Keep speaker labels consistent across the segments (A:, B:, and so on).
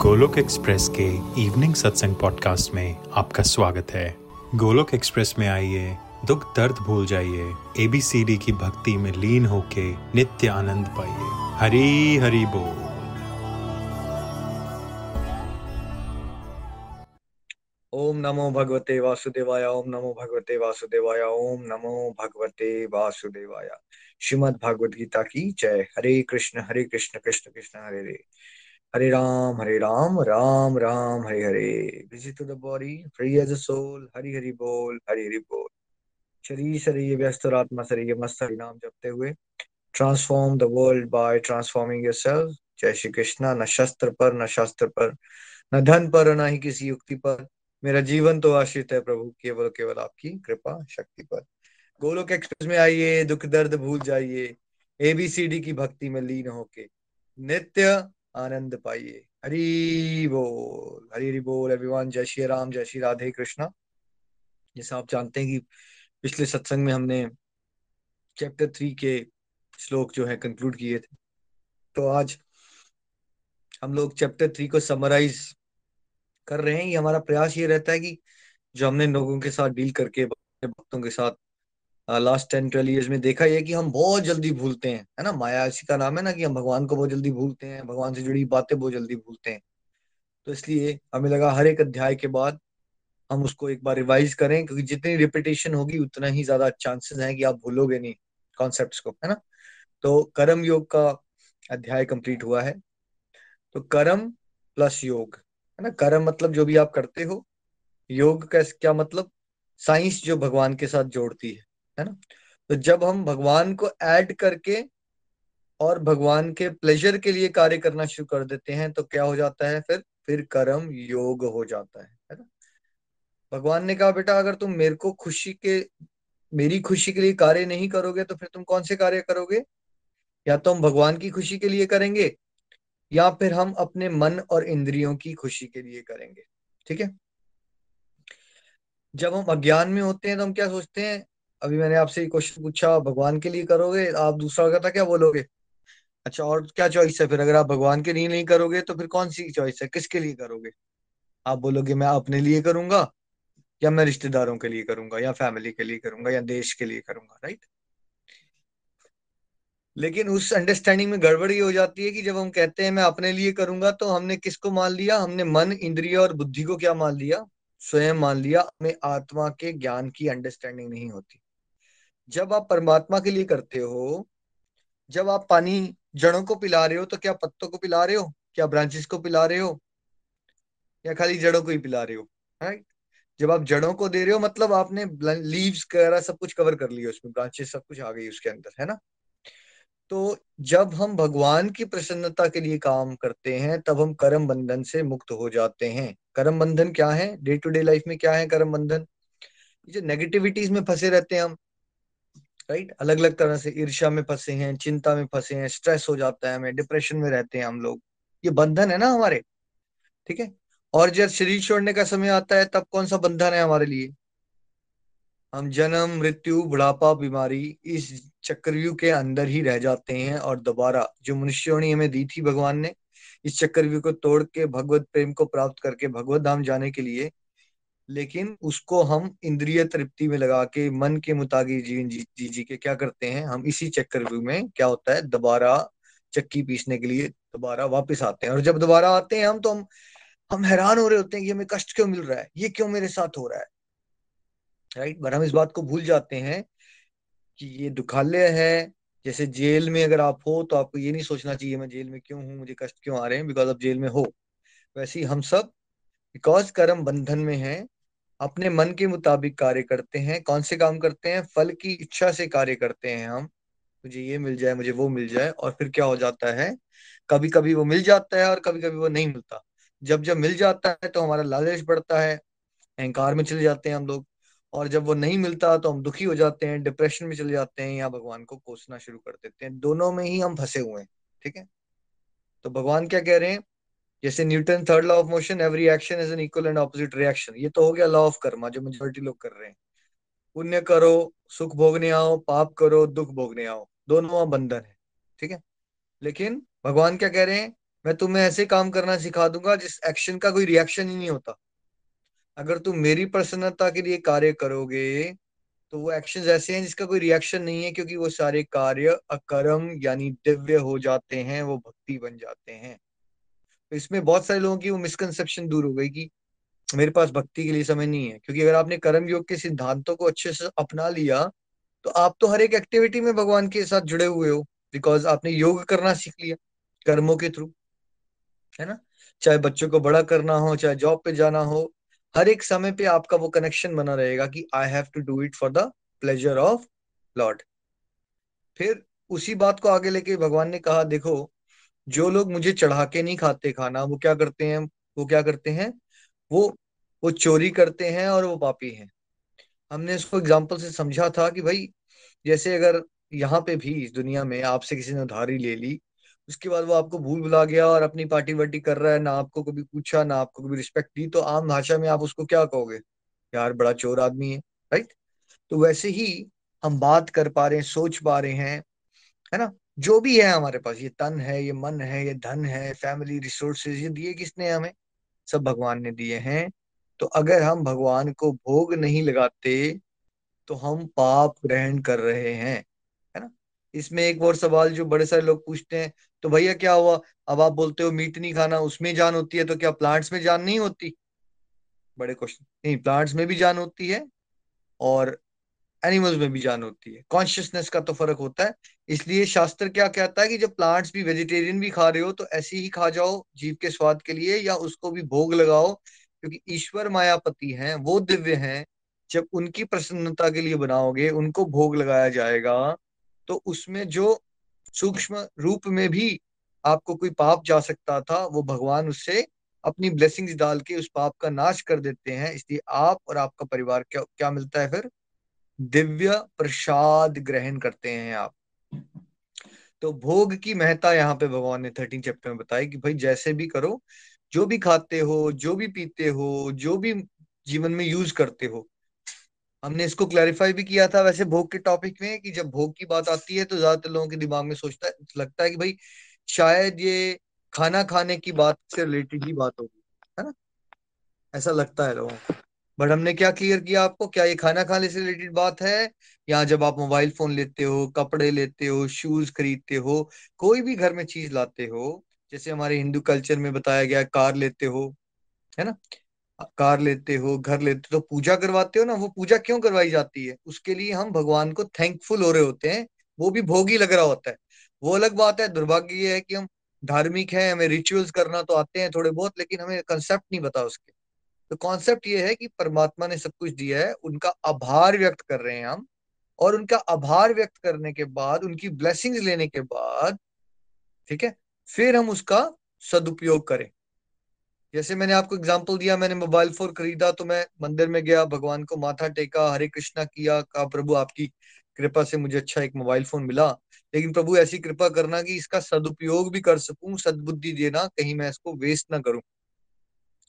A: Golok express के evening सत्संग podcast में आपका स्वागत है। गोलोक एक्सप्रेस में आइए, दुख दर्द भूल जाइए एबीसीडी की भक्ति में लीन होके नित्य आनंद पाइए। हरी हरी बोल।
B: ओम नमो भगवते वासुदेवाय, ओम नमो भगवते वासुदेवाय, ओम नमो भगवते वासुदेवाय। श्रीमद भागवत गीता की जय। हरे कृष्ण हरे कृष्ण कृष्ण कृष्ण, हरे हरे। हरे राम हरे Ram Ram Ram Hare Hare busy to the body free as a soul Hari Hari बोल हरि हरि बोल शरीर शरीर व्यस्त और आत्मा शरीर मस्त हरि नाम जपते हुए transform the world by transforming yourself जय श्री कृष्णा न शस्त्र पर न शास्त्र पर न धन पर न ही किसी युक्ति पर मेरा जीवन तो आश्रित है प्रभु केवल केवल आपकी कृपा शक्ति पर गोलोक एक्सप्रेस में आइए दुख दर्द भूल जाइए एबीसीडी की भक्ति में लीन होके नित्य आनंद पाइए। हरी बोल हरी बोल एवरीवन जय श्री राम, जय श्री राधे कृष्णा। जैसा आप जानते हैं कि पिछले सत्संग में हमने चैप्टर थ्री के श्लोक जो है कंक्लूड किए थे। तो आज हम लोग चैप्टर थ्री को समराइज कर रहे हैं। ये हमारा प्रयास ये रहता है कि जो हमने लोगों के साथ डील करके भक्तों के साथ लास्ट टेन ट्वेल्व ईयर्स में देखा है कि हम बहुत जल्दी भूलते हैं, है ना? माया इसी का नाम है ना कि हम भगवान को बहुत जल्दी भूलते हैं, भगवान से जुड़ी बातें बहुत जल्दी भूलते हैं। तो इसलिए हमें लगा हर एक अध्याय के बाद हम उसको एक बार रिवाइज करें, क्योंकि जितनी रिपीटेशन होगी, उतना ही ज़्यादा चांसेस हैं कि आप भूलोगे नहीं कॉन्सेप्ट को, है ना? तो कर्म योग का अध्याय कंप्लीट हुआ है। तो कर्म प्लस योग, है ना? कर्म मतलब जो भी आप करते हो, योग का क्या मतलब? साइंस जो भगवान के साथ जोड़ती है। है ना? तो जब हम भगवान को ऐड करके और भगवान के प्लेजर के लिए कार्य करना शुरू कर देते हैं तो क्या हो जाता है फिर? फिर कर्म योग हो जाता है है ना? भगवान ने कहा, बेटा, अगर तुम मेरे को खुशी के, मेरी खुशी के लिए कार्य नहीं करोगे तो फिर तुम कौन से कार्य करोगे? या तो हम भगवान की खुशी के लिए करेंगे, या फिर हम अपने मन और इंद्रियों की खुशी के लिए करेंगे। ठीक है? जब हम अज्ञान में होते हैं तो हम क्या सोचते हैं? अभी मैंने आपसे क्वेश्चन पूछा भगवान के लिए करोगे? आप दूसरा का था क्या बोलोगे? अच्छा और क्या चॉइस है फिर? अगर आप भगवान के लिए नहीं करोगे तो फिर कौन सी चॉइस है? किसके लिए करोगे? आप बोलोगे, मैं अपने लिए करूँगा, या मैं रिश्तेदारों के लिए करूँगा, या फैमिली के लिए करूँगा, या देश के लिए करूँगा? राइट लेकिन उस अंडरस्टैंडिंग में गड़बड़ी हो जाती है कि जब हम कहते हैं, मैं अपने लिए करूँगा तो हमने किसको मान लिया? हमने मन, इंद्रिय और बुद्धि को क्या मान लिया? स्वयं मान लिया। हमें आत्मा के ज्ञान की अंडरस्टैंडिंग नहीं होती। जब आप परमात्मा के लिए करते हो, जब आप पानी जड़ों को पिला रहे हो तो क्या पत्तों को पिला रहे हो? क्या ब्रांचेस को पिला रहे हो? या खाली जड़ों को ही पिला रहे हो? राइट जब आप जड़ों को दे रहे हो मतलब आपने लीव्स वगैरह सब कुछ कवर कर लिया, उसमें ब्रांचेस सब कुछ आ गई उसके अंदर, है ना? तो जब हम भगवान की प्रसन्नता के लिए काम करते हैं, तब हम कर्म बंधन से मुक्त हो जाते हैं। कर्म बंधन क्या है? डे टू डे लाइफ में क्या है कर्म बंधन? जो नेगेटिविटीज में फंसे रहते हैं हम राइट अलग अलग तरह से ईर्ष्या में फंसे हैं, चिंता में फंसे हैं स्ट्रेस हो जाता है हमें डिप्रेशन में रहते हैं हम लोग। ये बंधन है ना हमारे, ठीक है? और जब शरीर छोड़ने का समय आता है, तब कौन सा बंधन है हमारे लिए? हम जन्म, मृत्यु, बुढ़ापा, बीमारी इस चक्रव्यूह के अंदर ही रह जाते हैं और दोबारा जो मनुष्योणी हमें दी थी भगवान ने, इस चक्रव्यूह को तोड़ के, भगवत प्रेम को प्राप्त करके, भगवत धाम जाने के लिए लेकिन उसको हम इंद्रिय तृप्ति में लगा के मन के मुताबिक जीवन जी, जी जी के क्या करते हैं हम इसी चक्कर में क्या होता है दोबारा चक्की पीसने के लिए दोबारा वापस आते हैं। और जब दोबारा आते हैं हम तो हम हम हैरान हो रहे होते हैं कि हमें कष्ट क्यों मिल रहा है ये क्यों मेरे साथ हो रहा है। राइट पर हम इस बात को भूल जाते हैं कि ये दुखालय है। जैसे जेल में अगर आप हो तो आपको ये नहीं सोचना चाहिए मैं जेल में क्यों हूँ मुझे कष्ट क्यों आ रहे हैं बिकॉज़ आप जेल में हो। वैसे ही हम सब बिकॉज़ कर्म बंधन में है अपने मन के मुताबिक कार्य करते हैं। कौन से काम करते हैं? फल की इच्छा से कार्य करते हैं हम। मुझे ये मिल जाए, मुझे वो मिल जाए और फिर क्या हो जाता है? कभी कभी वो मिल जाता है और कभी कभी वो नहीं मिलता। जब जब मिल जाता है तो हमारा लालच बढ़ता है, अहंकार में चले जाते हैं हम लोग और जब वो नहीं मिलता तो हम दुखी हो जाते हैं डिप्रेशन में चले जाते हैं या भगवान को कोसना शुरू कर देते हैं। दोनों में ही हम फंसे हुए हैं, ठीक है? तो भगवान क्या कह रहे हैं? जैसे Newton third law of motion every action is an equal and opposite reaction ये तो हो गया लॉ ऑफ़ कर्मा जो मेजोरिटी लोग कर रहे हैं। पुण्य करो, सुख भोगने आओ, पाप करो, दुख भोगने आओ। दोनों बंधन है, ठीक है? लेकिन भगवान क्या कह रहे हैं? मैं तुम्हें ऐसे काम करना सिखा दूँगा जिस एक्शन का कोई रिएक्शन ही नहीं होता। अगर तुम मेरी प्रसन्नता के लिए कार्य करोगे तो वो एक्शंस ऐसे हैं जिसका कोई रिएक्शन नहीं है, क्योंकि वो सारे कार्य अकर्म, यानी दिव्य हो जाते हैं, वो भक्ति बन जाते हैं। तो इसमें बहुत सारे लोगों की वो मिसकनसेप्शन दूर हो गई कि मेरे पास भक्ति के लिए समय नहीं है। क्योंकि अगर आपने कर्म योग के सिद्धांतों को अच्छे से अपना लिया तो आप तो हर एक एक्टिविटी में भगवान के साथ जुड़े हुए हो बिकॉज़ आपने योग करना सीख लिया, कर्मों के थ्रू है ना? चाहे बच्चों को बड़ा करना हो, चाहे जॉब पे जाना हो, हर एक समय पे आपका वो कनेक्शन बना रहेगा कि I have to do it for the pleasure of Lord फिर उसी बात को आगे लेके भगवान ने कहा, देखो जो लोग मुझे चढ़ा के नहीं खाते खाना, वो क्या करते हैं, वो क्या करते हैं, वो वो चोरी करते हैं और वो पापी हैं। हमने इसको एग्ज़ाम्पल से समझा था कि भाई, जैसे अगर यहाँ पे भी इस दुनिया में आपसे किसी ने उधारी ले ली, उसके बाद वो आपको भूल भुला गया और अपनी पार्टी वार्टी कर रहा है, ना आपको कभी पूछा, ना आपको कभी रिस्पेक्ट दी तो आम भाषा में आप उसको क्या कहोगे? यार, बड़ा चोर आदमी है राइट तो वैसे ही हम बात कर पा रहे हैं, सोच पा रहे हैं, है ना? जो भी है हमारे पास, ये तन है, ये मन है, ये धन है फैमिली रिसोर्सेज ये दिए किसने हमें? सब भगवान ने दिए हैं। तो अगर हम भगवान को भोग नहीं लगाते तो हम पाप ग्रहण कर रहे हैं, है ना? इसमें एक और सवाल जो बड़े सारे लोग पूछते हैं तो भैया क्या हुआ? अब आप बोलते हो मीट नहीं खाना, उसमें जान होती है तो क्या प्लांट्स में जान नहीं होती? बड़े क्वेश्चन नहीं प्लांट्स में भी जान होती है और एनिमल्स में भी जान होती है। कॉन्शियसनेस का तो फ़र्क होता है। इसलिए शास्त्र क्या कहता है कि जब प्लांट्स भी वेजिटेरियन भी खा रहे हो तो ऐसे ही खा जाओ जीव के स्वाद के लिए या उसको भी भोग लगाओ, क्योंकि ईश्वर मायापति हैं, वो दिव्य हैं। जब उनकी प्रसन्नता के लिए बनाओगे, उनको भोग लगाया जाएगा तो उसमें जो सूक्ष्म रूप में भी आपको कोई पाप जा सकता था, वो भगवान उससे अपनी ब्लेसिंग्स डाल के उस पाप का नाश कर देते हैं। इसलिए आप और आपका परिवार क्या क्या मिलता है फिर? दिव्य प्रसाद ग्रहण करते हैं आप। तो भोग की महत्ता यहाँ पे भगवान ने थर्टीन चैप्टर में बताई कि भाई जैसे भी करो, जो भी खाते हो, जो भी पीते हो, जो भी जीवन में यूज़ करते हो। हमने इसको क्लैरिफाई भी किया था वैसे भोग के टॉपिक में कि जब भोग की बात आती है तो ज़्यादातर लोगों के दिमाग में सोचता है, लगता है कि भाई शायद ये खाना खाने की बात से रिलेटेड ही बात होगी, है ना? ऐसा लगता है लोगों को। बट हमने क्या क्लियर किया आपको? क्या ये खाना खाने से रिलेटेड बात है? या जब आप मोबाइल फ़ोन लेते हो, कपड़े लेते हो शूज़ खरीदते हो, कोई भी घर में चीज़ लाते हो, जैसे हमारे हिंदू कल्चर में बताया गया कार लेते हो, है ना? कार लेते हो, घर लेते हो तो पूजा करवाते हो ना, वो पूजा क्यों करवाई जाती है? उसके लिए हम भगवान को थैंकफुल हो रहे होते हैं, वो भी भोगी लग रहा होता है। वो अलग बात है, दुर्भाग्य ये है कि हम धार्मिक हैं, हमें रिचुअल्स करना तो आते हैं थोड़े बहुत, लेकिन हमें कंसेप्ट नहीं पता उसके। तो कॉन्सेप्ट ये है कि परमात्मा ने सब कुछ दिया है, उनका आभार व्यक्त कर रहे हैं हम, और उनका आभार व्यक्त करने के बाद, उनकी ब्लेसिंग लेने के बाद, ठीक है, फिर हम उसका सदुपयोग करें। जैसे मैंने आपको एग्ज़ाम्पल दिया, मैंने मोबाइल फ़ोन खरीदा तो मैं मंदिर में गया, भगवान को माथा टेका, हरे कृष्णा किया, कहा, प्रभु, आपकी कृपा से मुझे अच्छा एक मोबाइल फ़ोन मिला। लेकिन प्रभु, ऐसी कृपा करना कि इसका सदुपयोग भी कर सकूँ, सदबुद्धि देना, कहीं मैं इसको वेस्ट ना करूँ।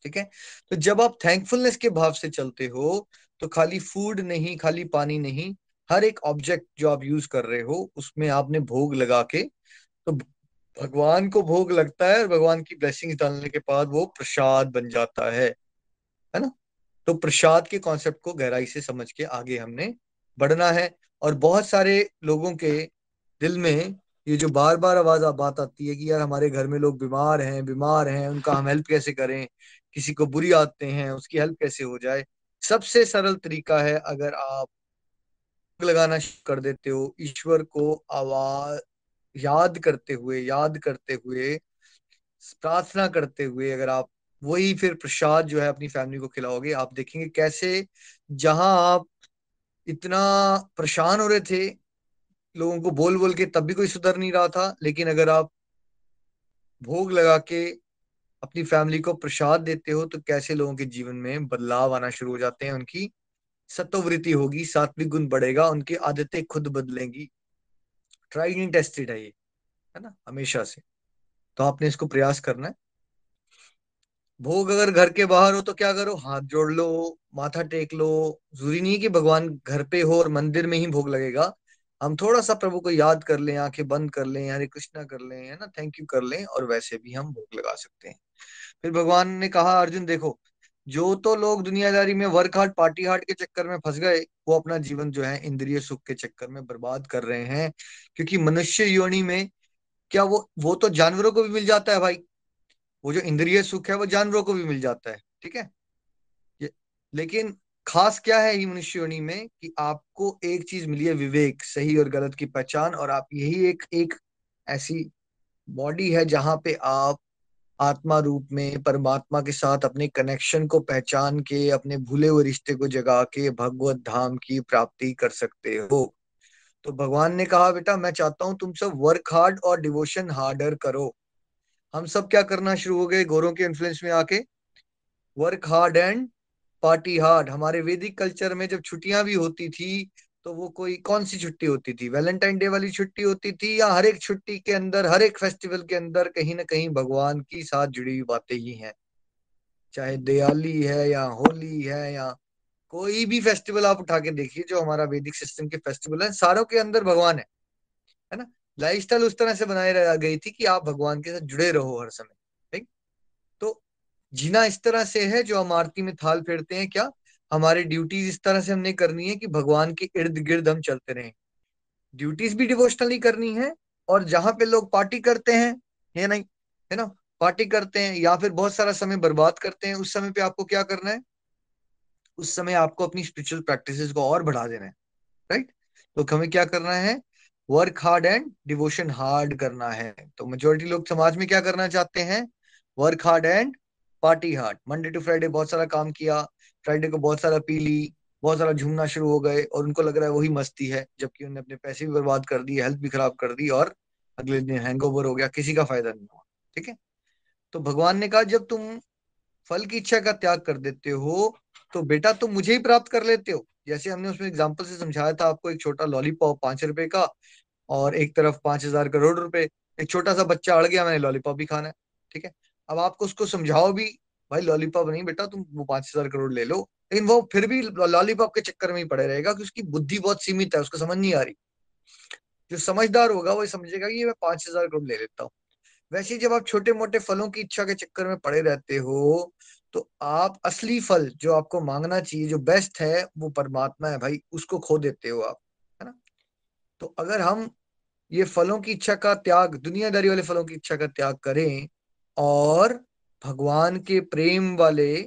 B: ठीक है? तो जब आप थैंकफुलनेस के भाव से चलते हो तो खाली फ़ूड नहीं, खाली पानी नहीं, हर एक ऑब्जेक्ट जो आप यूज़ कर रहे हो, उसमें आपने भोग लगा के तो भगवान को भोग लगता है और भगवान की ब्लेसिंग डालने के बाद वो प्रसाद बन जाता है। है ना? तो प्रसाद के कॉन्सेप्ट को गहराई से समझ के आगे हमने बढ़ना है और बहुत सारे लोगों के दिल में ये जो बार बार आवाज़ बात आती है कि यार हमारे घर में लोग बीमार हैं बीमार हैं, उनका हम हेल्प कैसे करें? किसी को बुरी आते हैं, उसकी हेल्प कैसे हो जाए? सबसे सरल तरीका है अगर आप लगाना कर देते हो, ईश्वर को आवाज़ याद करते हुए, याद करते हुए, प्रार्थना करते हुए अगर आप वही फिर प्रसाद जो है अपनी फैमिली को खिलाओगे, आप देखेंगे कैसे जहाँ आप इतना परेशान हो रहे थे लोगों को बोल बोल के तब भी कोई सुधर नहीं रहा था, लेकिन अगर आप भोग लगा के अपनी फैमिली को प्रसाद देते हो तो कैसे लोगों के जीवन में बदलाव आना शुरू हो जाते हैं? उनकी सत्वृत्ति होगी, सात्विक गुण बढ़ेगा, उनकी आदतें खुद बदलेंगी। ट्राइड एंड टेस्टेड है ये, है ना? हमेशा से। तो आपने इसको प्रयास करना है। भोग अगर घर के बाहर हो तो क्या करो? हाथ जोड़ लो, माथा टेक लो। ज़रूरी नहीं है कि भगवान घर पे हो और मंदिर में ही भोग लगेगा। हम थोड़ा सा प्रभु को याद कर लें, आँखें बंद कर लें, हरे कृष्णा कर लें, है ना? थैंक यू कर लें और वैसे भी हम भोग लगा सकते हैं। फिर भगवान ने कहा, अर्जुन, देखो, जो तो लोग दुनियादारी में वर्क हार्ट पार्टी हार्ट के चक्कर में फंस गए, वो अपना जीवन जो है इंद्रिय सुख के चक्कर में बर्बाद कर रहे हैं, क्योंकि मनुष्य योनि में क्या वो वो तो जानवरों को भी मिल जाता है भाई। वो जो इंद्रिय सुख है, वो जानवरों को भी मिल जाता है, ठीक है? लेकिन खास क्या है ही मनुष्य में कि आपको एक चीज़ मिली है विवेक, सही और गलत की पहचान, और आप यही एक एक ऐसी बॉडी है जहाँ पे आप आत्मा रूप में, परमात्मा के साथ अपने कनेक्शन को पहचान के, अपने भूले हुए रिश्ते को जगा के, भगवत धाम की प्राप्ति कर सकते हो। तो भगवान ने कहा, बेटा, मैं चाहता हूँ तुम सब वर्क हार्ड और डिवोशन हार्डर करो। हम सब क्या करना शुरू हो गए गोरों के इन्फ्लुएंस में आके? Work hard and party hard. हमारे वैदिक कल्चर में जब छुट्टियाँ भी होती थी तो वो कोई कौन सी छुट्टी होती थी? वैलेंटाइन डे वाली छुट्टी होती थी या हर एक छुट्टी के अंदर, हर एक फेस्टिवल के अंदर कहीं ना कहीं भगवान की साथ जुड़ी हुई बातें ही हैं। चाहे दिवाली है या होली है या कोई भी फेस्टिवल आप उठा के देखिए, जो हमारा वैदिक सिस्टम के फेस्टिवल है, सारों के अंदर भगवान है। है ना? लाइफस्टाइल उस तरह से बनाई गई थी कि आप भगवान के साथ जुड़े रहो हर समय। जीना इस तरह से है जो हम आरती में थाल फेरते हैं, क्या? हमारी ड्यूटीज़ इस तरह से हमने करनी है कि भगवान के इर्द गिर्द हम चलते रहें। ड्यूटीज़ भी डिवोशनली करनी है और जहाँ पे लोग पार्टी करते हैं, है नहीं? है ना? पार्टी करते हैं या फिर बहुत सारा समय बर्बाद करते हैं, उस समय पे आपको क्या करना है? उस समय आपको अपनी स्पिरिचुअल प्रैक्टिसेस को और बढ़ा देना है राइट तो हमें क्या करना है? Work hard and devotion hard करना है। तो मेजोरिटी लोग समाज में क्या करना चाहते हैं? Work hard and party hard Monday to Friday बहुत सारा काम किया फ्राइडे को बहुत सारा पी ली, बहुत सारा झूमना शुरू हो गए और उनको लग रहा है वही मस्ती है, जबकि उन्होंने अपने पैसे भी बर्बाद कर दिए हेल्थ भी खराब कर दी और अगले दिन हैंगओवर हो गया, किसी का फ़ायदा नहीं हुआ, ठीक है? तो भगवान ने कहा, जब तुम फल की इच्छा का त्याग कर देते हो तो बेटा तुम मुझे ही प्राप्त कर लेते हो। जैसे हमने उसमें एग्ज़ाम्पल से समझाया था आपको, एक छोटा लॉलीपॉप पाँच रुपए का और एक तरफ़ पाँच हज़ार करोड़ रुपए, एक छोटा सा बच्चा अड़ गया, मैंने लॉलीपॉप भी खाना है, ठीक है? अब आपको उसको समझाओ भी, भाई लॉलीपॉप नहीं बेटा, तुम वो पाँच हज़ार करोड़ ले लो। लेकिन वो फिर भी लॉलीपॉप के चक्कर में ही पड़े रहेगा कि उसकी बुद्धि बहुत सीमित है, उसको समझ नहीं आ रही। जो समझदार होगा वो समझेगा कि मैं पाँच हज़ार करोड़ ले लेता हूँ। वैसे जब आप छोटे मोटे फलों की इच्छा के चक्कर में पड़े रहते हो तो आप असली फल जो आपको मांगना चाहिए, जो बेस्ट है, वो परमात्मा है भाई, उसको खो देते हो आप, है ना? तो अगर हम ये फलों की इच्छा का त्याग, दुनियादारी वाले फलों की इच्छा का त्याग करें और भगवान के प्रेम वाले,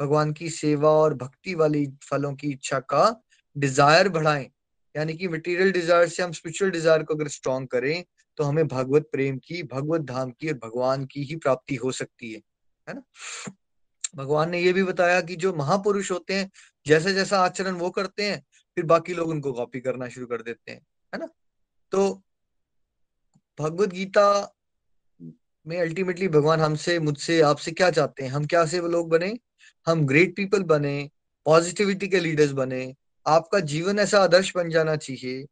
B: भगवान की सेवा और भक्ति वाली फलों की इच्छा का डिज़ायर बढ़ाएँ। यानी कि मटेरियल डिज़ायर से हम स्पिरिचुअल डिज़ायर को अगर स्ट्रॉन्ग करें तो हमें भगवत प्रेम की, भगवत धाम की और भगवान की ही प्राप्ति हो सकती है है ना? भगवान ने ये भी बताया कि जो महापुरुष होते हैं जैसा जैसा आचरण वो करते हैं, फिर बाकी लोग उनको कॉपी करना शुरू कर देते हैं, है ना? तो भगवत गीता में अल्टीमेटली भगवान हमसे, मुझसे, आपसे क्या चाहते हैं? हम क्या से वो लोग बने? हम ग्रेट पीपल बने पॉजिटिविटी के लीडर्स बने। आपका जीवन ऐसा आदर्श बन जाना चाहिए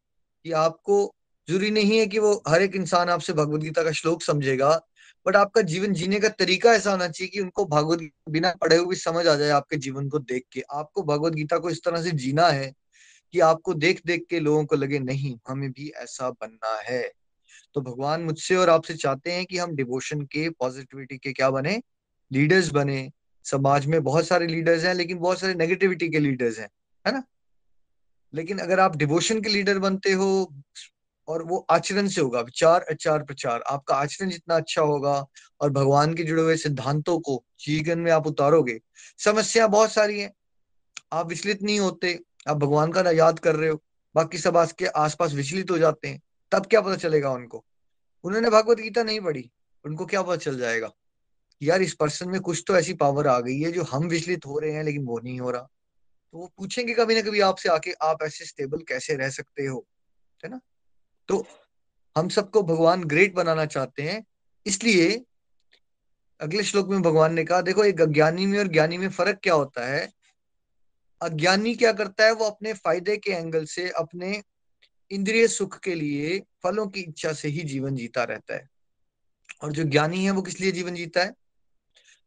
B: कि आपको ज़रूरी नहीं है कि वो हर एक इंसान आपसे भगवदगीता का श्लोक समझेगा बट आपका जीवन जीने का तरीका ऐसा होना चाहिए कि उनको भगवद बिना पढ़े हुए समझ आ जाए आपके जीवन को देख के। आपको भगवद गीता को इस तरह से जीना है कि आपको देख देख के लोगों को लगे, नहीं, हमें भी ऐसा बनना है। तो भगवान मुझसे और आपसे चाहते हैं कि हम डिवोशन के पॉजिटिविटी के क्या बने? लीडर्स बने। समाज में बहुत सारे लीडर्स हैं, लेकिन बहुत सारे नेगेटिविटी के लीडर्स हैं, है ना? लेकिन अगर आप डिवोशन के लीडर बनते हो, और वो आचरण से होगा, विचार आचार प्रचार, आपका आचरण जितना अच्छा होगा, और भगवान के जुड़े हुए सिद्धांतों को जीवन में आप उतारोगे। समस्या बहुत सारी है। आप विचलित नहीं होते। आप भगवान का ना याद कर रहे हो। बाकी सब आपके आसपास विचलित हो जाते हैं। तब क्या पता चलेगा उनको? उन्होंने भगवत गीता नहीं पढ़ी, उनको क्या पता चल जाएगा? यार इस पर्सन में कुछ तो ऐसी पावर आ गई है जो हम विचलित हो रहे हैं, लेकिन वो नहीं हो रहा। तो वो पूछेंगे कभी ना कभी आपसे आके, आप ऐसे स्टेबल कैसे रह सकते हो? है ना? तो हम सबको भगवान ग्रेट बनाना चाहते हैं। इसलिए अगले श्लोक में भगवान ने कहा, देखो, एक अज्ञानी में और ज्ञानी में फ़र्क क्या होता है? अज्ञानी क्या करता है? वो अपने फ़ायदे के एंगल से, अपने इंद्रिय सुख के लिए फलों की इच्छा से ही जीवन जीता रहता है। और जो ज्ञानी है, वो किस लिए जीवन जीता है?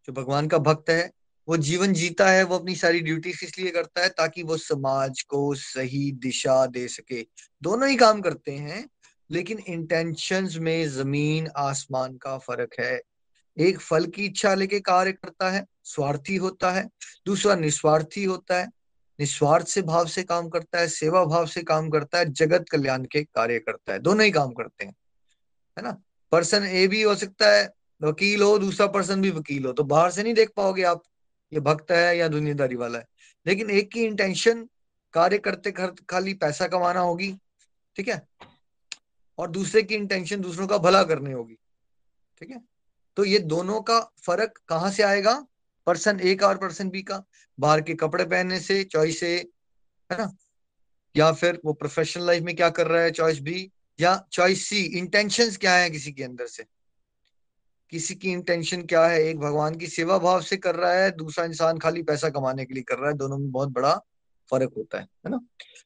B: जो भगवान का भक्त है, वो जीवन जीता है, वो अपनी सारी ड्यूटीज़ इसलिए करता है? ताकि वो समाज को सही दिशा दे सके। दोनों ही काम करते हैं, लेकिन इंटेंशंस में ज़मीन, आसमान का फ़र्क है। एक फल की इच्छा लेके कार्य करता है, स्वार्थी होता है, दूसरा निस्वार्थी होता है निस्वार्थ से भाव से काम करता है, सेवा भाव से काम करता है, जगत कल्याण के कार्य करता है। दोनों ही काम करते हैं, है ना? पर्सन ए भी हो सकता है, वकील हो, दूसरा पर्सन भी वकील हो तो बाहर से नहीं देख पाओगे आप, ये भक्त है या दुनियादारी वाला है। लेकिन एक की इंटेंशन कार्य करते खाली पैसा कमाना होगी, ठीक है? और दूसरे की इंटेंशन दूसरों का भला करनी होगी, ठीक है? तो ये दोनों का फ़र्क कहाँ से आएगा? पर्सन ए का और पर्सन बी का। बाहर के कपड़े पहनने से चॉइस ए है ना? या फिर वो प्रोफेशनल लाइफ में क्या कर रहा है चॉइस बी या चॉइस सी इंटेंशंस क्या है किसी के अंदर से? किसी की इंटेंशन क्या है? एक भगवान की सेवा भाव से कर रहा है, दूसरा इंसान खाली पैसा कमाने के लिए कर रहा है। दोनों में बहुत बड़ा फ़र्क होता है है ना?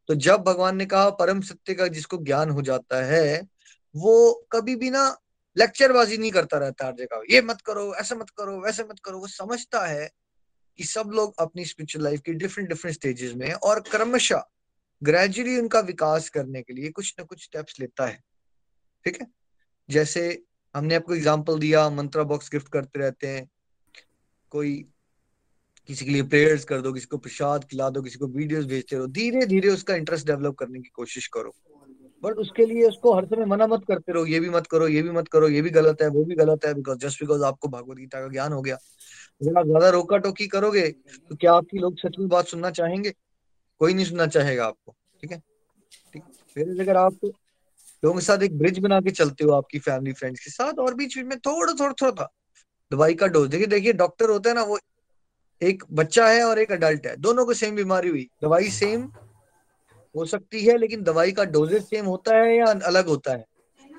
B: तो जब भगवान ने कहा, परम सत्य का जिसको ज्ञान हो जाता है, वो कभी भी ना लेक्चरबाजी नहीं करता रहता हर जगह ये मत करो, ऐसा मत करो, वैसे मत करो। वो समझता है कि सब लोग अपनी स्पिरिचुअल लाइफ की डिफरेंट डिफरेंट स्टेजेस में और क्रमशः ग्रेजुअली उनका विकास करने के लिए कुछ ना कुछ स्टेप्स लेता है। ठीक है? जैसे हमने आपको एग्ज़ाम्पल दिया, मंत्रा बॉक्स गिफ्ट करते रहते हैं। कोई किसी के लिए प्रेयर्स कर दो, किसी को प्रसाद खिला दो, किसी को वीडियोस भेजते रहो। धीरे धीरे उसका इंटरेस्ट डेवलप करने की कोशिश करो। बट उसके लिए उसको हर समय मना मत करते रहो, ये भी मत करो, ये भी मत करो, ये भी गलत है, वो भी गलत है बिकॉज़ जस्ट बिकॉज़ आपको भगवत गीता का ज्ञान हो गया। अगर आप ज़्यादा रोका टोकी करोगे तो क्या आपकी लोग सच में बात सुनना चाहेंगे? कोई नहीं सुनना चाहेगा आपको, ठीक है? ठीक। फिर अगर आप लोगों के साथ एक ब्रिज बना के चलते हो, आपकी फैमिली फ्रेंड्स के साथ, और बीच बीच में थोड़ा थोड़ा थोड़ा दवाई का डोज देखिए देखिए डॉक्टर होता है ना, वो एक बच्चा है और एक अडल्ट है, दोनों को सेम बीमारी हुई, दवाई सेम हो सकती है, लेकिन दवाई का डोजेज सेम होता है या अलग होता है?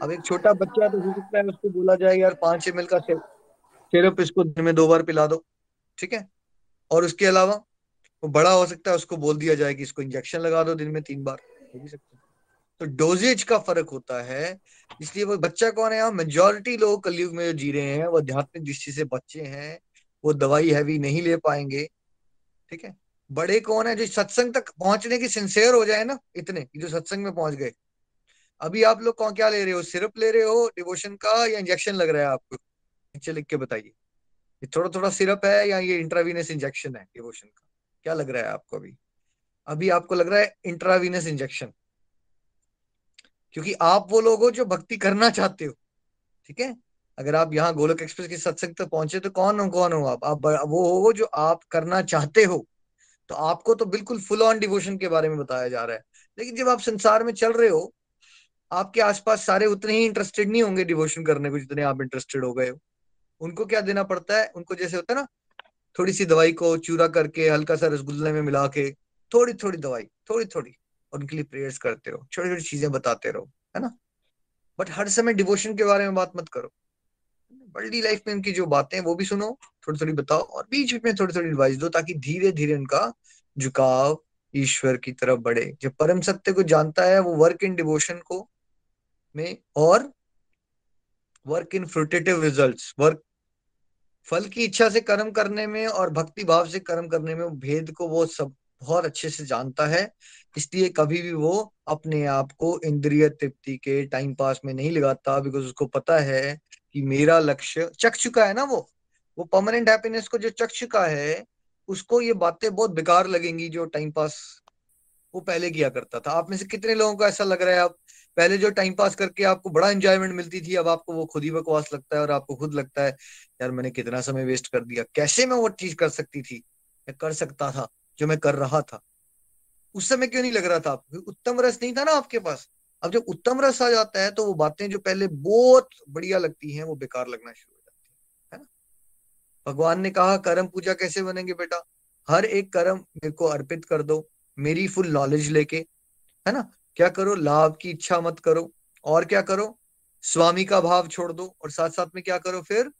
B: अब एक छोटा बच्चा तो हो सकता है उसको बोला जाए, यार, पाँच एम एल का सिरप इसको दिन में दो बार पिला दो, ठीक है? और उसके अलावा, वो बड़ा हो सकता है, उसको बोल दिया जाए कि इसको इंजेक्शन लगा दो दिन में तीन बार, हो भी सकता है। तो डोजेज का फ़र्क होता है, इसलिए वो बच्चा कौन है? यहाँ मेजोरिटी लोग कलयुग में जो जी रहे हैं, वो आध्यात्मिक दृष्टि से बच्चे हैं, वो दवाई हैवी नहीं ले पाएँगे, ठीक है? बड़े कौन है जो सत्संग तक पहुँचने की सिंसेयर हो जाए ना, इतने जो सत्संग में पहुँच गए। अभी आप लोग कौन, क्या ले रहे हो? सिरप ले रहे हो डिवोशन का या इंजेक्शन लग रहा है आपको? नीचे लिख के बताइए। ये थोड़ा थोड़ा सिरप है या ये इंट्रावीनस इंजेक्शन है डिवोशन का? क्या लग रहा है आपको अभी? अभी आपको लग रहा है इंट्रावीनस इंजेक्शन क्योंकि आप वो लोग हो जो भक्ति करना चाहते हो, ठीक है? अगर आप यहाँ गोलक एक्सप्रेस के सत्संग तक पहुँचे तो कौन हो कौन हो आप? आप वो हो जो आप करना चाहते हो। तो आपको तो बिल्कुल फुल ऑन डिवोशन के बारे में बताया जा रहा है। लेकिन जब आप संसार में चल रहे हो, आपके आसपास सारे उतने ही इंटरेस्टेड नहीं होंगे डिवोशन करने को जितने आप इंटरेस्टेड हो गए हो। उनको क्या देना पड़ता है? उनको जैसे होता है ना थोड़ी सी दवाई को चूरा करके हल्का सा रसगुल्ले में मिला के थोड़ी थोड़ी दवाई थोड़ी थोड़ी और उनके लिए प्रेयर्स करते रहो छोटी छोटी चीज़ें बताते रहो, है ना? बट हर समय डिवोशन के बारे में बात मत करो। बड़ी लाइफ में उनकी जो बातें वो भी सुनो थोड़ी थोड़ी बताओ और बीच बीच में थोड़ी थोड़ी एडवाइस दो ताकि धीरे धीरे उनका झुकाव ईश्वर की तरफ़ बढ़े। जब परम सत्य को जानता है, वो वर्क इन डिवोशन को में और work in fruitive results work फल की इच्छा से कर्म करने में और भक्ति भाव से कर्म करने में भेद को वो सब बहुत अच्छे से जानता है। इसलिए कभी भी वो अपने आप को इंद्रिय तृप्ति के टाइम पास में नहीं लगाता बिकॉज़ उसको पता है कि मेरा लक्ष्य चक चुका है ना वो। वो परमानेंट हैप्पीनेस को जो चक्ष का है, उसको ये बातें बहुत बेकार लगेंगी जो टाइम पास वो पहले किया करता था। आप में से कितने लोगों को ऐसा लग रहा है आप पहले जो टाइम पास करके आपको बड़ा इंजॉयमेंट मिलती थी, अब आपको वो खुद ही बकवास लगता है और आपको खुद लगता है, यार मैंने कितना समय वेस्ट कर दिया। कैसे मैं वो चीज़ कर सकती थी? या कर सकता था जो मैं कर रहा था। उस समय क्यों नहीं लग रहा था? आपको उत्तम रस नहीं था ना आपके पास। अब जब उत्तम रस आ जाता है तो वो बातें जो पहले बहुत बढ़िया लगती हैं, वो बेकार लगना शुरू भगवान ने कहा, कर्म पूजा कैसे बनेंगे बेटा? हर एक कर्म मेरे को अर्पित कर दो, मेरी फुल नॉलेज लेके, है ना? क्या करो? लाभ की इच्छा मत करो, और क्या करो? स्वामी का भाव छोड़ दो, और साथ साथ में क्या करो फिर?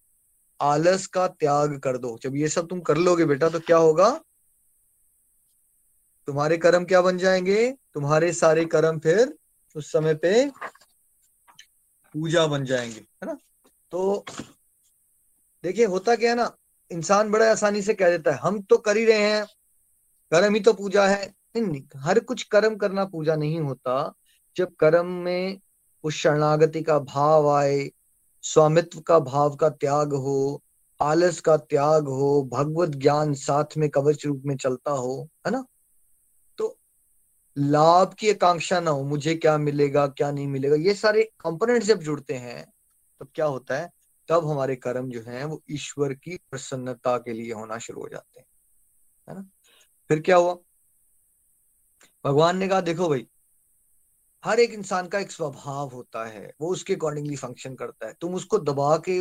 B: आलस का त्याग कर दो। जब ये सब तुम कर लोगे बेटा तो क्या होगा? तुम्हारे कर्म क्या बन जाएँगे? तुम्हारे सारे कर्म फिर उस समय पे पूजा बन जाएँगे, है ना? तो देखिए होता क्या है ना इंसान बड़ा आसानी से कह देता है हम तो कर ही रहे हैं कर्म ही तो पूजा है। नहीं, हर कुछ कर्म करना पूजा नहीं होता। जब कर्म में उस शरणागति का भाव आए स्वामित्व का भाव का त्याग हो आलस का त्याग हो भगवत ज्ञान साथ में कवच रूप में चलता हो है ना? तो लाभ की आकांक्षा ना हो मुझे क्या मिलेगा क्या नहीं मिलेगा ये सारे कंपोनेंट जब जुड़ते हैं तब क्या होता है? तब हमारे कर्म जो हैं, वो ईश्वर की प्रसन्नता के लिए होना शुरू हो जाते हैं, है ना? फिर क्या हुआ? भगवान ने कहा, देखो भाई, हर एक इंसान का एक स्वभाव होता है, वो उसके अकॉर्डिंगली फ़ंक्शन करता है। तुम उसको दबा के,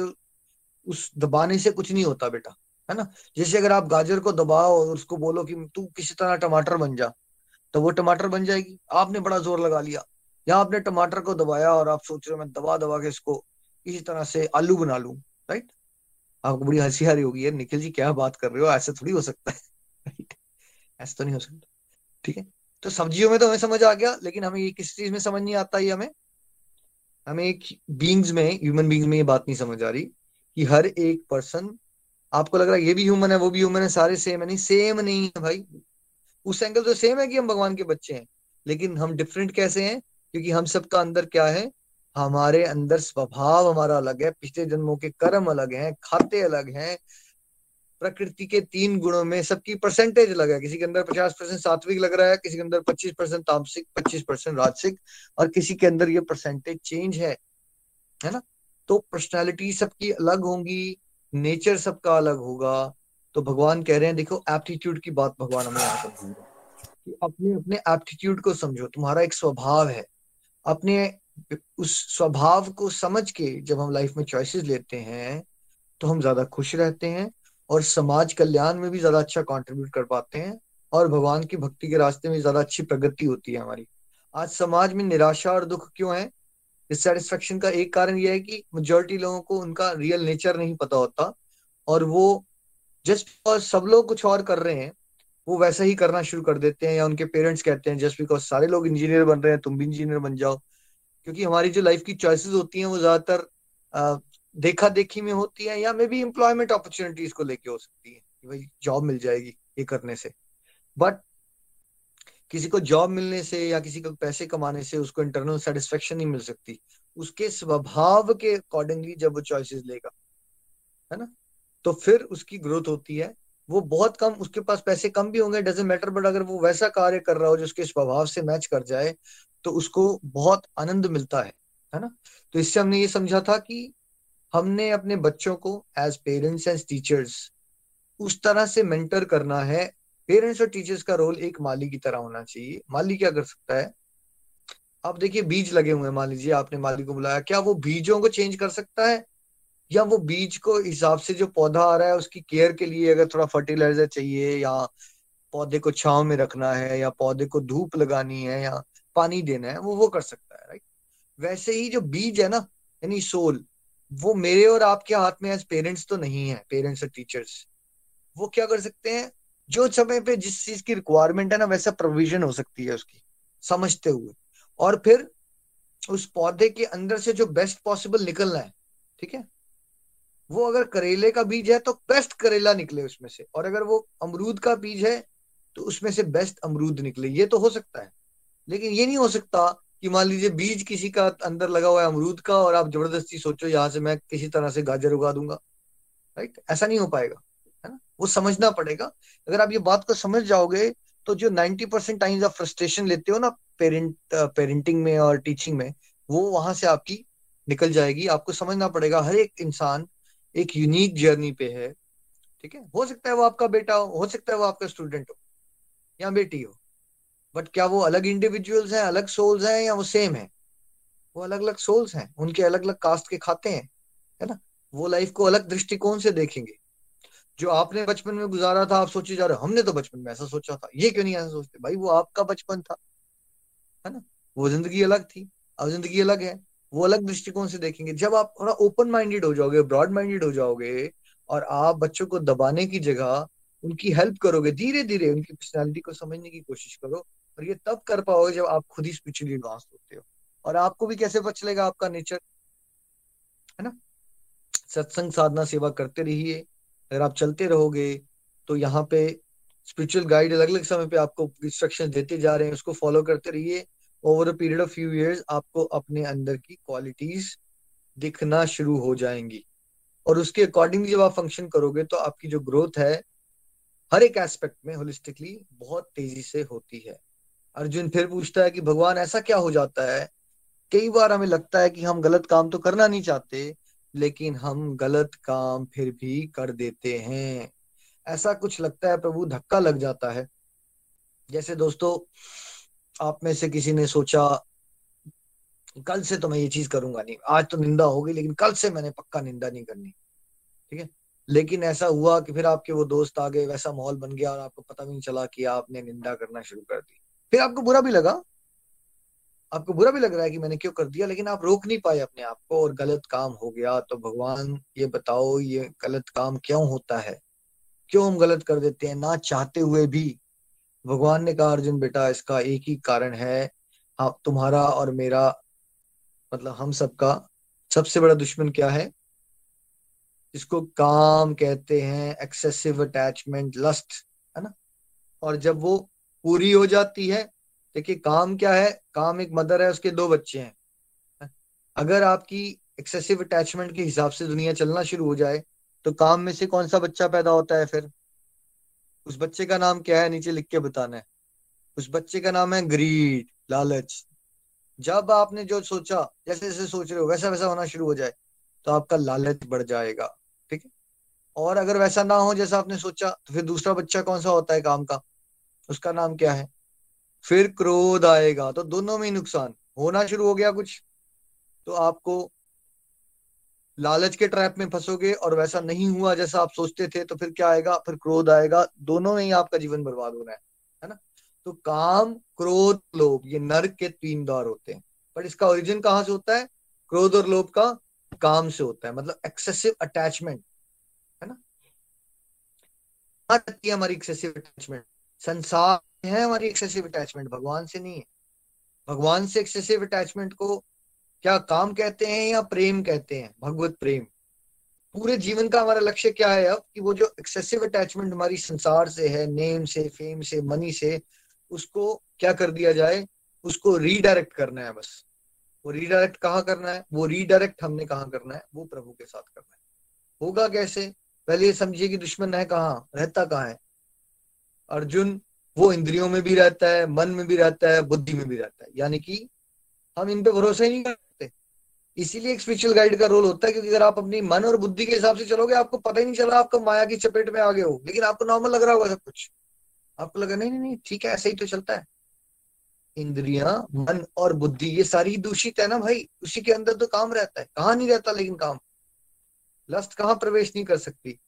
B: उस दबाने से कुछ नहीं होता बेटा, है ना? जैसे अगर आप गाजर को दबाओ और उसको बोलो कि तू किसी तरह टमाटर बन जा तो वो टमाटर बन जाएगी। आपने बड़ा ज़ोर लगा लिया, या आपने टमाटर को दबाया और आप सोच रहे हो मैं दबा दबा के इसको किसी तरह से आलू बना लू राइट आपको बड़ी हँसी रही होगी यार, निखिल जी, क्या बात कर रहे हो? ऐसे थोड़ी हो सकता है राइट ऐसा तो नहीं हो सकता, ठीक है? तो सब्जियों में तो हमें समझ आ गया, लेकिन हमें ये किस चीज़ में समझ नहीं आता ये हमें? हमें एक बींग्स में ह्यूमन बींग्स में ये बात नहीं समझ आ रही कि हर एक पर्सन आपको लग रहा है ये भी ह्यूमन है, वो भी ह्यूमन है, सारे सेम है, नहीं सेम नहीं है भाई। उस एंगल तो सेम है कि हम भगवान के बच्चे हैं, लेकिन हम डिफरेंट कैसे हैं? क्योंकि हम सबका अंदर क्या है? हमारे अंदर स्वभाव हमारा अलग है, पिछले जन्मों के कर्म अलग हैं, खाते अलग हैं, प्रकृति के तीन गुणों में सबकी परसेंटेज अलग है। किसी के अंदर पचास परसेंट सात्विक लग रहा है, किसी के अंदर पच्चीस परसेंट तामसिक, पच्चीस परसेंट राजसिक और किसी के अंदर ये परसेंटेज चेंज है है ना? तो पर्सनैलिटी सबकी अलग होंगी नेचर सबका अलग होगा। तो भगवान कह रहे हैं, देखो एप्टीट्यूड की बात भगवान हमें यहाँ समझ कि अपने अपने एप्टीट्यूड को समझो, तुम्हारा एक स्वभाव है। अपने उस स्वभाव को समझ के जब हम लाइफ में चॉइसेस लेते हैं तो हम ज़्यादा खुश रहते हैं और समाज कल्याण में भी ज़्यादा अच्छा कंट्रीब्यूट कर पाते हैं और भगवान की भक्ति के रास्ते में ज़्यादा अच्छी प्रगति होती है हमारी। आज समाज में निराशा और दुख क्यों है? डिससेटिस्फेक्शन का एक कारण यह है कि मेजोरिटी लोगों को उनका रियल नेचर नहीं पता होता और वो जस्ट बिकॉज़ सब लोग कुछ और कर रहे हैं, वो वैसा ही करना शुरू कर देते हैं या उनके पेरेंट्स कहते हैं जस्ट बिकॉज़ सारे लोग इंजीनियर बन रहे हैं, तुम भी इंजीनियर बन जाओ। क्योंकि हमारी जो लाइफ की चॉइसेस होती हैं, वो ज़्यादातर देखा देखी में होती है या मे बी एम्प्लॉयमेंट अपॉर्चुनिटीज़ को लेके हो सकती है कि भाई जॉब मिल जाएगी ये करने से। बट किसी को जॉब मिलने से या किसी को पैसे कमाने से उसको इंटरनल सेटिस्फेक्शन नहीं मिल सकती। उसके स्वभाव के अकॉर्डिंगली जब वो चॉइसेस लेगा, है ना? तो फिर उसकी ग्रोथ होती है। वो बहुत कम, उसके पास पैसे कम भी होंगे डजेंट मैटर बट अगर वो वैसा कार्य कर रहा हो जो उसके स्वभाव से मैच कर जाए तो उसको बहुत आनंद मिलता है है ना? तो इससे हमने ये समझा था कि हमने अपने बच्चों को एज पेरेंट्स एज टीचर्स उस तरह से मेंटर करना है। पेरेंट्स और टीचर्स का रोल एक माली की तरह होना चाहिए। माली क्या कर सकता है? आप देखिए, बीज लगे हुए हैं, मान लीजिए, आपने माली को बुलाया। क्या वो बीजों को चेंज कर सकता है? या वो बीज को हिसाब से जो पौधा आ रहा है, उसकी केयर के लिए अगर थोड़ा फर्टिलाइज़र चाहिए या पौधे को छाव में रखना है या पौधे को धूप लगानी है या पानी देना है, वो वो कर सकता है राइट वैसे ही जो बीज है ना, यानी सोल, वो मेरे और आपके हाथ में एज पेरेंट्स तो नहीं है पेरेंट्स और टीचर्स वो क्या कर सकते हैं? जो समय पे जिस चीज़ की रिक्वायरमेंट है ना, वैसा प्रोविज़न हो सकती है उसकी, समझते हुए। और फिर उस पौधे के अंदर से जो बेस्ट पॉसिबल निकलना है, ठीक है? वो अगर करेले का बीज है तो बेस्ट करेला निकले उसमें से, और अगर वो अमरूद का बीज है तो उसमें से बेस्ट अमरूद निकले, ये तो हो सकता है। लेकिन ये नहीं हो सकता कि मान लीजिए बीज किसी का अंदर लगा हुआ है अमरूद का और आप ज़बरदस्ती सोचो यहाँ से मैं किसी तरह से गाजर उगा दूँगा। राइट ऐसा नहीं हो पाएगा, है ना? वो समझना पड़ेगा। अगर आप ये बात को समझ जाओगे तो जो 90 परसेंट टाइम्स आप फ्रस्ट्रेशन लेते हो ना पेरेंट पेरेंटिंग में और टीचिंग में, वो वहाँ से आपकी निकल जाएगी। आपको समझना पड़ेगा, हर एक इंसान एक यूनिक जर्नी पे है। ठीक है? हो सकता है वो आपका बेटा हो हो सकता है वो आपका स्टूडेंट हो या बेटी हो। बट क्या वो अलग इंडिविजुअल्स हैं, अलग सोल्स हैं या वो सेम है? वो अलग अलग सोल्स हैं, उनके अलग अलग कास्ट के खाते हैं, है ना? वो लाइफ को अलग दृष्टिकोण से देखेंगे। जो आपने बचपन में गुजारा था, आप सोचे जा रहे हो, हमने तो बचपन में ऐसा सोचा था। ये क्यों नहीं ऐसा सोचते? भाई, वो आपका बचपन था, है ना? वो ज़िंदगी अलग थी, अब ज़िंदगी अलग है। वो अलग दृष्टिकोण से देखेंगे। जब आप थोड़ा ओपन माइंडेड हो जाओगे ब्रॉड माइंडेड हो जाओगे, और आप बच्चों को दबाने की जगह उनकी हेल्प करोगे धीरे धीरे उनकी पर्सनैलिटी को समझने की कोशिश करो और ये तब कर पाओगे जब आप खुद ही स्पिरिचुअली एडवांस होते हो। और आपको भी कैसे पता चलेगा आपका नेचर है ना? सत्संग साधना सेवा करते रहिए। अगर आप चलते रहोगे तो यहाँ पे स्पिरिचुअल गाइड अलग अलग समय पे आपको इंस्ट्रक्शन देते जा रहे हैं। उसको फॉलो करते रहिए। Over a period of few years आपको अपने अंदर की क्वालिटीज दिखना शुरू हो जाएँगी। और उसके अकॉर्डिंग जब आप फ़ंक्शन करोगे तो आपकी जो ग्रोथ है, हर एक एस्पेक्ट में होलिस्टिकली बहुत तेज़ी से होती है। अर्जुन फिर पूछता है कि भगवान, ऐसा क्या हो जाता है? कई बार हमें लगता है कि हम गलत काम तो करना नहीं चाहते, लेकिन हम गलत काम फिर भी कर देते हैं। ऐसा कुछ लगता है, प्रभु धक्का लग जाता है। जैसे दोस्तों, आप में से किसी ने सोचा, कल से तो मैं ये चीज़ करूँगा नहीं, आज तो निंदा होगी लेकिन कल से मैंने पक्का निंदा नहीं करनी, ठीक है? लेकिन ऐसा हुआ कि फिर आपके वो दोस्त आ गए, वैसा माहौल बन गया और आपको पता भी नहीं चला कि आपने निंदा करना शुरू कर दी। फिर आपको बुरा भी लगा। आपको बुरा भी लग रहा है कि मैंने क्यों कर दिया, लेकिन आप रोक नहीं पाए अपने आप को और गलत काम हो गया तो भगवान ये बताओ, ये गलत काम क्यों होता है? क्यों हम गलत कर देते हैं? ना चाहते हुए भी। भगवान ने कहा, अर्जुन बेटा, इसका एक ही कारण है। आप, तुम्हारा और मेरा मतलब हम सबका सबसे बड़ा दुश्मन क्या है? जिसको काम कहते हैं एक्सेसिव अटैचमेंट लस्ट है ना? और जब वो पूरी हो जाती है। देखिए, काम क्या है? काम एक मदर है, उसके दो बच्चे हैं। अगर आपकी एक्सेसिव अटैचमेंट के हिसाब से दुनिया चलना शुरू हो जाए तो काम में से कौन सा बच्चा पैदा होता है फिर? उस बच्चे का नाम क्या है? नीचे लिख के बताना है। उस बच्चे का नाम है ग्रीड लालच। जब आपने जो सोचा, जैसे जैसे सोच रहे हो, वैसा वैसा होना शुरू हो जाए तो आपका लालच बढ़ जाएगा। ठीक है? और अगर वैसा ना हो जैसा आपने सोचा तो फिर दूसरा बच्चा कौन सा होता है काम का? उसका नाम क्या है? फिर क्रोध आएगा तो दोनों में ही नुकसान। होना शुरू हो गया कुछ तो आपको लालच के ट्रैप में फंसोगे और वैसा नहीं हुआ जैसा आप सोचते थे तो फिर क्या आएगा? फिर क्रोध आएगा। दोनों में ही आपका जीवन बर्बाद हो रहा है है ना? तो काम, क्रोध, लोभ, ये नर्क के तीन द्वार होते हैं। पर इसका ओरिजिन कहाँ से होता है? क्रोध और लोभ का काम से होता है मतलब एक्सेसिव अटैचमेंट है ना? हमारी एक्सेसिव अटैचमेंट संसार है हमारी एक्सेसिव अटैचमेंट भगवान से नहीं है। भगवान से एक्सेसिव अटैचमेंट को क्या काम कहते हैं या प्रेम कहते हैं? भगवत प्रेम। पूरे जीवन का हमारा लक्ष्य क्या है अब कि वो जो एक्सेसिव अटैचमेंट हमारी संसार से है नेम से फेम से मनी से, उसको क्या कर दिया जाए? उसको रीडायरेक्ट करना है बस। वो रीडायरेक्ट कहाँ करना है? वो रीडायरेक्ट हमने कहा करना है? वो प्रभु के साथ करना है। होगा कैसे? पहले ये समझिए कि दुश्मन है कहाँ? रहता कहाँ है? अर्जुन वो इंद्रियों में भी रहता है, मन में भी रहता है, बुद्धि में भी रहता है। यानी कि हम इन पे भरोसा ही नहीं करते। इसीलिए एक स्पिरिचुअल गाइड का रोल होता है, क्योंकि अगर आप अपनी मन और बुद्धि के हिसाब से चलोगे, आपको पता ही नहीं चला आपको माया की चपेट में आ गए हो। लेकिन आपको नॉर्मल लग रहा होगा सब कुछ। आपको लगा, नहीं नहीं नहीं, ठीक है, ऐसे ही तो चलता है। इंद्रिया, मन और बुद्धि, ये सारी दूषित है ना भाई? उसी के अंदर तो काम रहता है। कहाँ नहीं रहता लेकिन काम? लस्ट कहाँ प्रवेश नहीं कर सकती?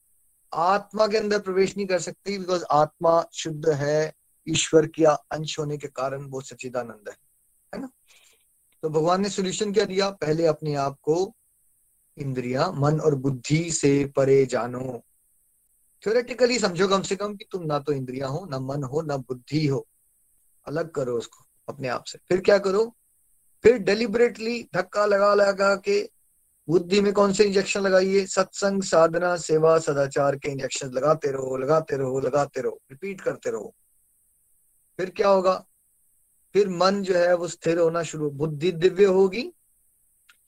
B: आत्मा के अंदर प्रवेश नहीं कर सकती बिकॉज़ आत्मा शुद्ध है, ईश्वर का अंश होने के कारण वो सचिदानंद है है ना? तो भगवान ने सोल्यूशन क्या दिया? पहले अपने आप को इंद्रिया, मन और बुद्धि से परे जानो। थ्योरेटिकली समझो कम से कम कि तुम ना तो इंद्रिया हो, ना मन हो, ना बुद्धि हो। अलग करो उसको अपने आप से। फिर क्या करो? फिर डेलिबरेटली धक्का लगा लगा के बुद्धि में कौन से इंजेक्शन लगाइए? सत्संग, साधना, सेवा, सदाचार के इंजेक्शन लगाते रहो लगाते रहो लगाते रहो रिपीट करते रहो। फिर क्या होगा? फिर मन जो है वो स्थिर होना शुरू, बुद्धि दिव्य होगी।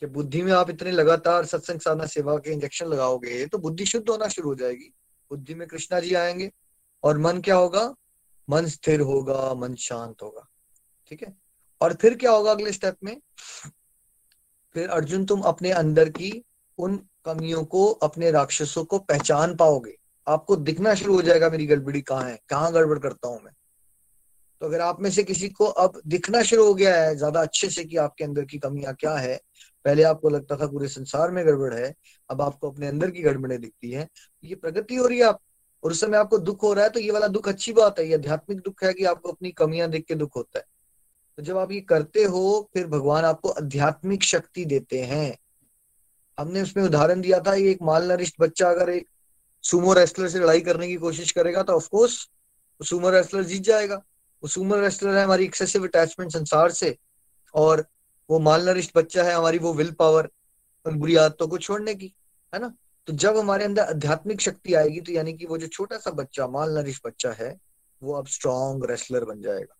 B: जब बुद्धि में आप इतने लगातार सत्संग, साधना, सेवा के इंजेक्शन लगाओगे तो बुद्धि शुद्ध होना शुरू हो जाएगी। बुद्धि में कृष्णा जी आएँगे और मन क्या होगा? मन स्थिर होगा, मन शांत होगा। ठीक है? और फिर क्या होगा अगले स्टेप में? फिर अर्जुन तुम अपने अंदर की उन कमियों को, अपने राक्षसों को पहचान पाओगे। आपको दिखना शुरू हो जाएगा मेरी गड़बड़ी कहाँ है, कहाँ गड़बड़ करता हूँ मैं। तो अगर आप में से किसी को अब दिखना शुरू हो गया है, ज़्यादा अच्छे से कि आपके अंदर की कमियाँ क्या है। पहले आपको लगता था पूरे संसार में गड़बड़ है, अब आपको अपने अंदर की गड़बड़े दिखती है। ये प्रगति हो रही है आप, और उस समय आपको दुख हो रहा है तो ये वाला दुख अच्छी बात है, ये आध्यात्मिक दुख है कि आपको अपनी कमियाँ देख के दुख होता है। तो जब आप ये करते हो, फिर भगवान आपको आध्यात्मिक शक्ति देते हैं। हमने उसमें उदाहरण दिया था एक माल नरिष्ट बच्चा अगर एक सुमो रेस्लर से लड़ाई करने की कोशिश करेगा तो ऑफकोर्स सुमो रेस्लर जीत जाएगा। वो सुमो रेस्लर है हमारी एक्सेसिव अटैचमेंट संसार से, और वो माल नरिष्ट बच्चा है हमारी वो विल पावर उन बुरी आदतों को छोड़ने की, है ना? तो जब हमारे अंदर आध्यात्मिक शक्ति आएगी तो यानी कि वो जो छोटा सा बच्चा माल नरिश बच्चा है, वो अब स्ट्रॉन्ग रेस्लर बन जाएगा।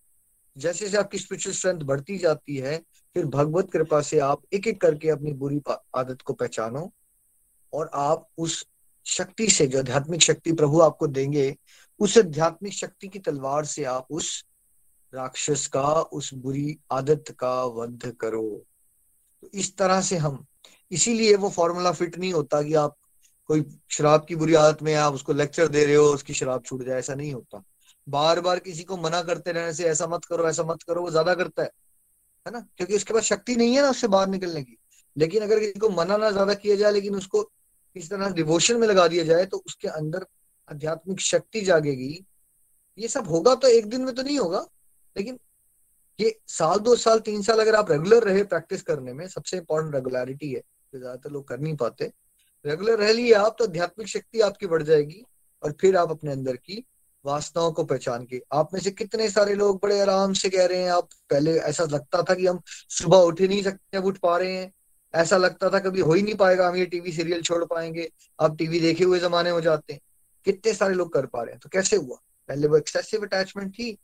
B: जैसे जैसे आपकी स्पिरिचुअल स्ट्रेंथ बढ़ती जाती है, फिर भगवत कृपा से आप एक एक करके अपनी बुरी आदत को पहचानो और आप उस शक्ति से जो आध्यात्मिक शक्ति प्रभु आपको देंगे, उस आध्यात्मिक शक्ति की तलवार से आप उस राक्षस का, उस बुरी आदत का वध करो। तो इस तरह से हम, इसीलिए वो फॉर्मूला फिट नहीं होता कि आप कोई शराब की बुरी आदत में आप उसको लेक्चर दे रहे हो, उसकी शराब छूट जाए, ऐसा नहीं होता। बार बार किसी को मना करते रहने से ऐसा मत करो, ऐसा मत करो, वो ज़्यादा करता है। है ना? क्योंकि उसके पास शक्ति नहीं है ना उससे बाहर निकलने की। लेकिन अगर किसी को मना ना ज़्यादा किया जाए, लेकिन उसको इस तरह डिवोशन में लगा दिया जाए तो उसके अंदर आध्यात्मिक शक्ति जागेगी। ये सब होगा तो एक दिन में तो नहीं होगा, लेकिन ये साल, दो साल, तीन साल अगर आप रेगुलर रहे प्रैक्टिस करने में, सबसे इंपॉर्टेंट रेगुलरिटी है, जो ज़्यादातर लोग कर नहीं पाते। रेगुलर रह लिए आप तो आध्यात्मिक शक्ति आपकी बढ़ जाएगी, और फिर आप अपने अंदर की वासनाओं को पहचान के। आप में से कितने सारे लोग बड़े आराम से कह रहे हैं, आप पहले ऐसा लगता था कि हम सुबह उठ ही नहीं सकते, अब उठ पा रहे हैं। ऐसा लगता था कभी हो ही नहीं पाएगा, हम ये टीवी सीरियल छोड़ पाएँगे, अब टीवी देखे हुए जमाने हो जाते हैं। कितने सारे लोग कर पा रहे हैं तो कैसे हुआ? पहले वो एक्सेसिव अटैचमेंट थी,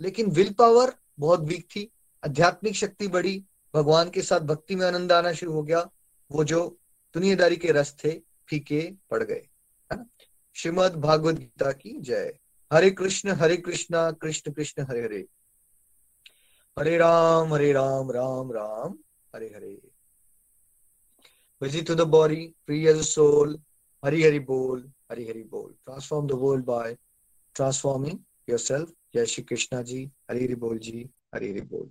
B: लेकिन विल पावर बहुत वीक थी, आध्यात्मिक शक्ति बढ़ी, भगवान के साथ भक्ति में आनंद आना शुरू हो गया, वो जो दुनियादारी के रस थे, फीके पड़ गए, है ना? श्रीमद भागवत गीता की जय। हरे कृष्ण हरे कृष्ण कृष्ण कृष्ण, हरे हरे। हरे राम हरे Ram Ram Ram, Hare Hare. Visit to the body free as soul Hari Hari बोल, हरि हरि बोल। Transform the world by transforming yourself जय श्री कृष्णा जी, हरि हरि बोल जी, हरि हरि बोल।